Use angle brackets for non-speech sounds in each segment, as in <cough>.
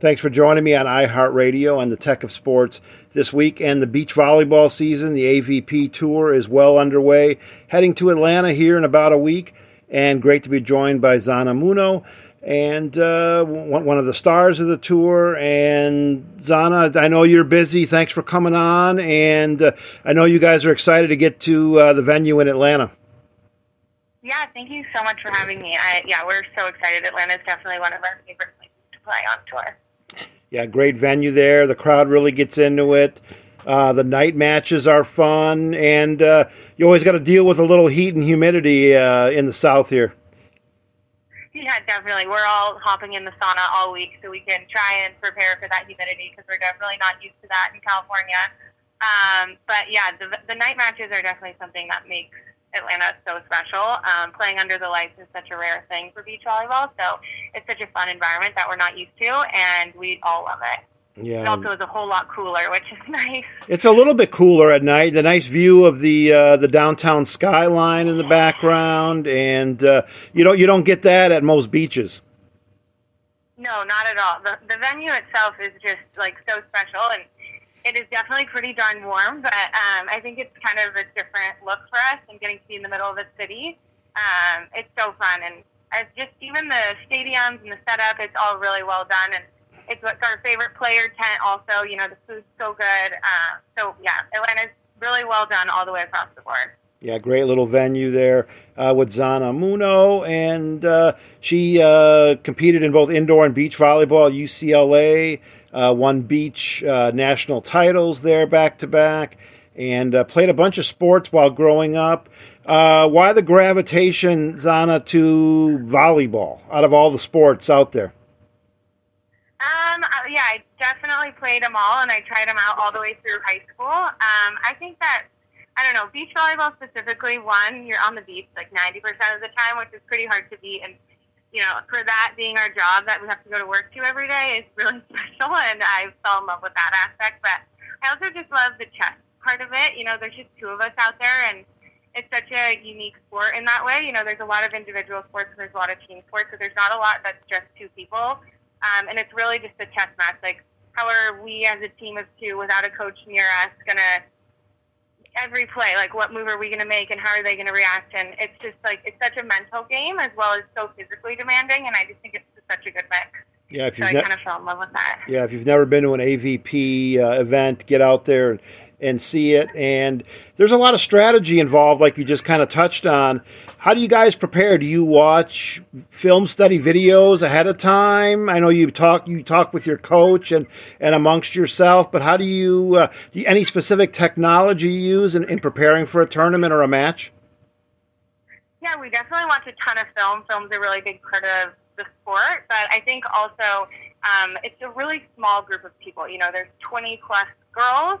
Thanks for joining me on iHeartRadio on the Tech of Sports this week. And the beach volleyball season, the AVP Tour, is well underway. Heading to Atlanta here in about a week. And great to be joined by Zana Muno and uh, one of the stars of the tour. And Zana, I know you're busy. Thanks for coming on. And uh, I know you guys are excited to get to uh, the venue in Atlanta. Yeah, thank you so much for having me. I, yeah, we're so excited. Atlanta is definitely one of our favorite places to play on tour. Yeah, great venue there. The crowd really gets into it. Uh, the night matches are fun, and uh, you always got to deal with a little heat and humidity uh, in the south here. Yeah, definitely. We're all hopping in the sauna all week so we can try and prepare for that humidity because we're definitely not used to that in California. Um, but yeah, the, the night matches are definitely something that makes Atlanta is so special. Um, playing under the lights is such a rare thing for beach volleyball, so it's such a fun environment that we're not used to, and we all love it. Yeah. It also is a whole lot cooler, which is <laughs> nice. It's a little bit cooler at night. The nice view of the uh, the downtown skyline in the background, and uh, you know you don't get that at most beaches. No, not at all. The the venue itself is just like so special, and it is definitely pretty darn warm, but um, I think it's kind of a different look for us and getting to be in the middle of the city. Um, it's so fun, and it's just even the stadiums and the setup, it's all really well done, and it's what's our favorite player tent. Also, you know, the food's so good. Uh, so yeah, Atlanta's really well done all the way across the board. Yeah, great little venue there uh, with Zana Muno, and uh, she uh, competed in both indoor and beach volleyball UCLA uh, won beach uh, national titles there back to back, and uh, played a bunch of sports while growing up. Why the gravitation, Zana, to volleyball out of all the sports out there? Um, yeah, I definitely played them all, and I tried them out all the way through high school. Um, I think that I don't know beach volleyball specifically. One, you're on the beach like 90% of the time, which is pretty hard to beat, and you know, for that being our job that we have to go to work to every day is really <laughs> special, and I fell in love with that aspect. But I also just love the chess part of it. You know, there's just two of us out there, and it's such a unique sport in that way. You know, there's a lot of individual sports and there's a lot of team sports, so there's not a lot that's just two people. Um, and it's really just a chess match. Like, how are we as a team of two without a coach near us gonna every play, like what move are we going to make and how are they going to react? And it's just like it's such a mental game as well as so physically demanding, and I just think it's such a good mix. Yeah, if so I kind of fell in love with that. Yeah, if you've never been to an AVP uh, event, get out there and see it. And there's a lot of strategy involved, like you just kind of touched on. How do you guys prepare? Do you watch film study videos ahead of time? I know you talk you talk with your coach and, and amongst yourself, but how do you, uh, do you any specific technology you use in, in preparing for a tournament or a match? Yeah, we definitely watch a ton of film. Film's a really big part of the sport, but I think also um, it's a really small group of people. You know, there's 20 plus girls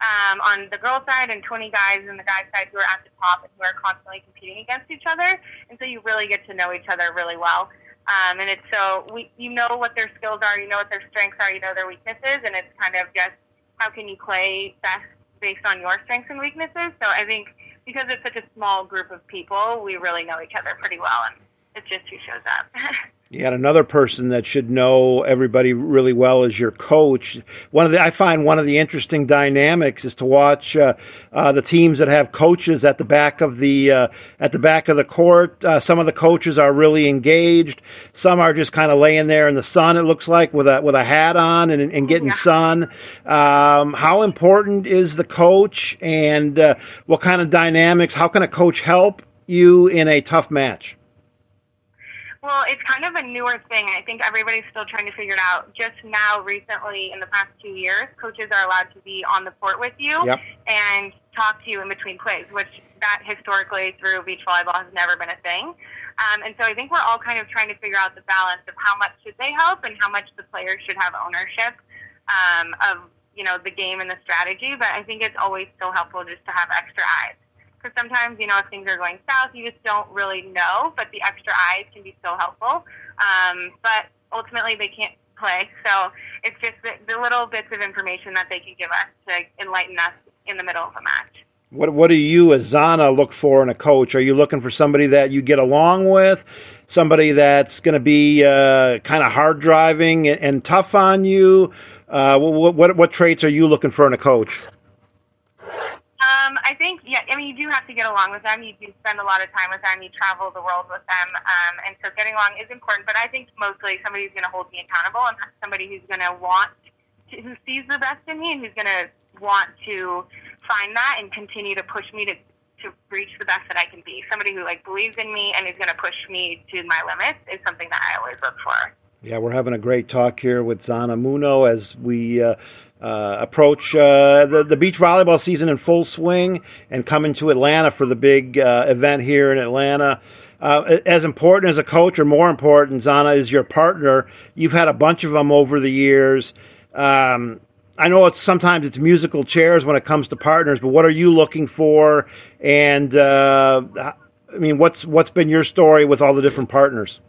um, on the girl side and 20 guys on the guy side who are at the top and who are constantly competing against each other. And so you really get to know each other really well. Um, and it's so we, you know what their skills are, you know what their strengths are, you know their weaknesses, and it's kind of just how can you play best based on your strengths and weaknesses. So I think because it's such a small group of people, we really know each other pretty well, and it's just who shows up. <laughs> You got another person that should know everybody really well as your coach. One of the I find one of the interesting dynamics is to watch uh, uh, the teams that have coaches at the back of the uh, at the back of the court. Uh, some of the coaches are really engaged. Some are just kind of laying there in the sun. It looks like with a with a hat on and, and getting yeah. sun. Um, how important is the coach, and uh, what kind of dynamics? How can a coach help you in a tough match? Well, it's kind of a newer thing. I think everybody's still trying to figure it out. Just now, recently, in the past two years, coaches are allowed to be on the court with you yep. and talk to you in between plays, which that historically through beach volleyball has never been a thing. Um, and so I think we're all kind of trying to figure out the balance of how much should they help and how much the players should have ownership um, of you know the game and the strategy. But I think it's always still helpful just to have extra eyes because sometimes you know if things are going south, you just don't really know. But the extra eyes can be so helpful. Um, but ultimately, they can't play, so it's just the, the little bits of information that they can give us to enlighten us in the middle of a match. What What do you, as Zana, look for in a coach? Are you looking for somebody that you get along with, somebody that's going to be uh, kind of hard driving and, and, tough on you? Uh, what, what, what traits are you looking for in a coach? Think, yeah, I mean, you do have to get along with them. You do spend a lot of time with them. You travel the world with them. Um, and so getting along is important. But I think mostly somebody who's going to hold me accountable and somebody who's going to want, to, who sees the best in me and who's going to want to find that and continue to push me to to reach the best that I can be. Somebody who like believes in me and is going to push me to my limits is something that I always look for. Yeah, we're having a great talk here with Zana Muno as we uh, uh, approach uh, the, the beach volleyball season in full swing and coming to Atlanta for the big uh, event here in Atlanta. Uh, as important as a coach, or more important, Zana is your partner. You've had a bunch of them over the years. Um, I know it's sometimes it's musical chairs when it comes to partners, but what are you looking for? And uh, I mean, what's what's been your story with all the different partners?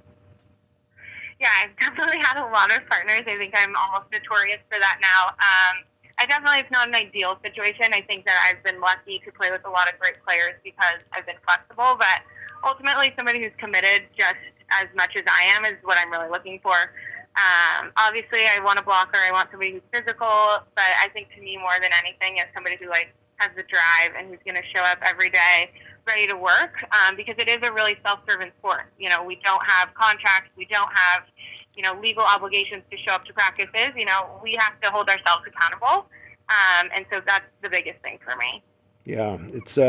Yeah, I've definitely had lot of partners. I think I'm almost notorious for that now. Um, I definitely it's not an ideal situation. I think that I've been lucky to play with a lot of great players because I've been flexible, but ultimately somebody who's committed just as much as I am is what I'm really looking for. Um, obviously, I want a blocker. I want somebody who's physical, but I think to me more than anything is somebody who like has the drive and who's going to show up every day ready to work um, because it is a really self-serving sport. You know, we don't have contracts, we don't have you know legal obligations to show up to practices. You know, we have to hold ourselves accountable, um, and so that's the biggest thing for me. Yeah, it's. Uh,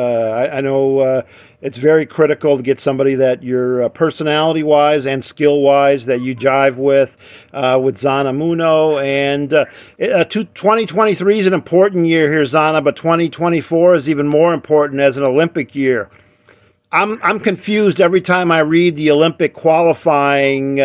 I, I, know uh, it's very critical to get somebody that you're uh, personality wise and skill wise that you jive with, uh, with Zana Muno. And uh, 2023 is an important year here, Zana, but 2024 is even more important as an Olympic year. I'm I'm confused every time I read the Olympic qualifying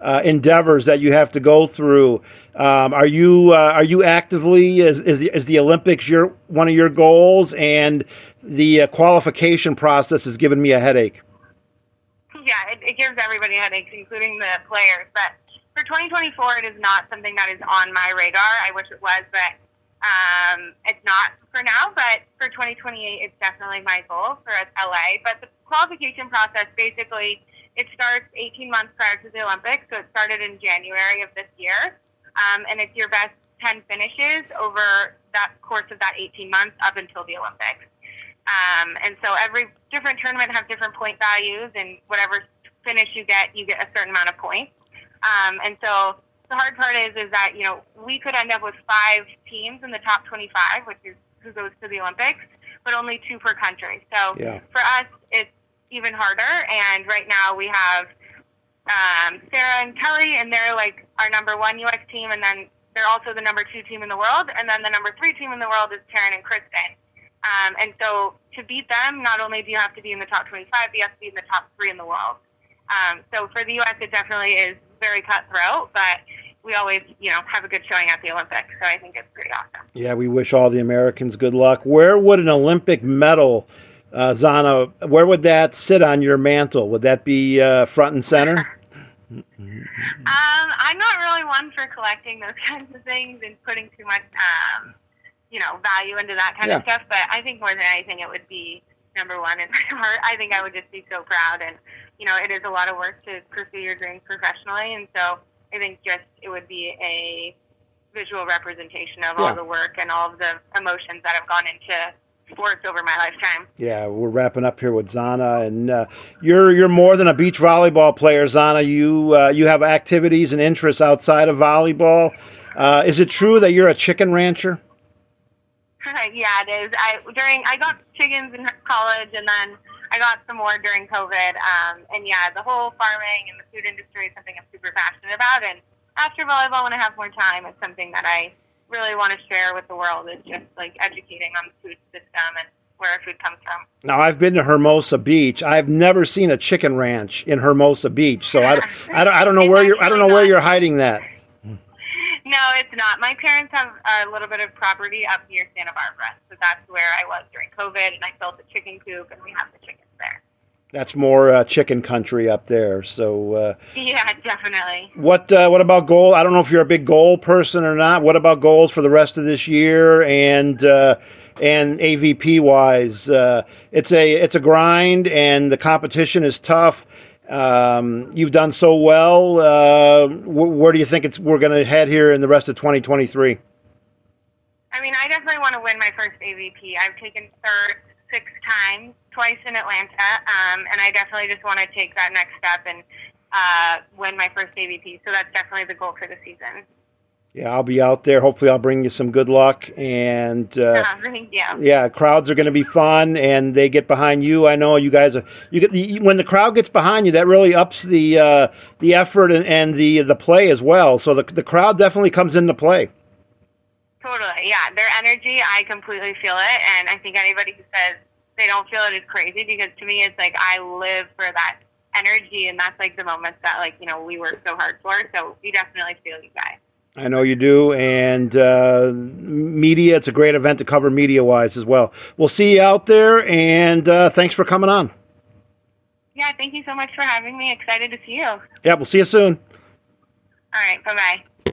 uh, endeavors that you have to go through. Um, are you uh, are you actively is is the, is the, Olympics your one of your goals and the uh, qualification process has given me a headache? Yeah, it, it gives everybody headaches, including the players. But for 2024, it is not something that is on my radar. I wish it was, but um, it's not for now. But for 2028, it's definitely my goal for us LA. But the qualification process basically it starts 18 months prior to the Olympics, so it started in January of this year um, and it's your best 10 finishes over that course of that 18 months up until the Olympics. Um, and so every different tournament has different point values, and whatever finish you get, you get a certain amount of points. Um, and so the hard part is is that you know we could end up with five teams in the top 25, which is who goes to the Olympics, but only two per country. So yeah. for us, it's even harder. And right now we have um, Sarah and Kelly, and they're like our number one US team, and then they're also the number two team in the world, and then the number three team in the world is Taryn and Kristen. Um, and so to beat them, not only do you have to be in the top 25, you have to be in the top three in the world. Um, so for the U.S., it definitely is very cutthroat, but we always, you know, have a good showing at the Olympics. So I think it's pretty awesome. Yeah, we wish all the Americans good luck. Where would an Olympic medal, uh, Zana, where would that sit on your mantle? Would that be uh, front and center? <laughs> Um, I'm not really one for collecting those <laughs> kinds of things and putting too much, um, you know, value into that kind yeah. of stuff. But I think more than anything, it would be number one in <laughs> my heart. I think I would just be so proud, and you know, it is a lot of work to pursue your dreams professionally, and so I think just it would be a visual representation of yeah. all the work and all of the emotions that have gone into sports over my lifetime. Yeah, we're wrapping up here with Zana, and uh, you're you're more than a beach volleyball player, Zana. You uh, you have activities and interests outside of volleyball. Uh, is it true that you're a chicken rancher? <laughs> yeah, it is. I during I got chickens in college, and then I got some more during COVID. Um, and yeah, the whole farming and the food industry is something I'm super passionate about. And after volleyball, when I have more time, it's something that I really want to share with the world is just like educating on the food system and where our food comes from. Now, I've been to Hermosa Beach. I've never seen a chicken ranch in Hermosa Beach, so I, <laughs> I, don't, I don't know where you're I don't know where you're hiding that. <laughs> No, it's not. My parents have a little bit of property up near Santa Barbara, so that's where I was during COVID, and I built a chicken coop, and we have the chickens there. That's more uh, chicken country up there. So uh, yeah, definitely. What uh, what about goal? I don't know if you're a big goal person or not. What about goals for the rest of this year and uh, and AVP wise? Uh, it's a it's a grind and the competition is tough. Um, you've done so well. Uh, wh- where do you think it's we're going to head here in the rest of 2023? I mean, I definitely want to win my first AVP. I've taken third six times, twice in Atlanta, um, and I definitely just want to take that next step and uh, win my first AVP. So that's definitely the goal for the season. Yeah, I'll be out there. Hopefully, I'll bring you some good luck. And uh, <laughs> thank you. Yeah, crowds are going to be fun, and they get behind you. I know you guys are. You get the, when the crowd gets behind you, that really ups the uh, the effort and, and the the play as well. So the the crowd definitely comes into play. Totally, yeah. Their energy, I completely feel it, and I think anybody who says they don't feel it is crazy because to me, it's like I live for that energy, and that's like the moments that like you know we work so hard for. So we definitely feel you guys. I know you do, and uh, media. It's a great event to cover media wise as well. We'll see you out there, and uh, thanks for coming on. Yeah, thank you so much for having me. Excited to see you. Yeah, we'll see you soon. All right, bye bye.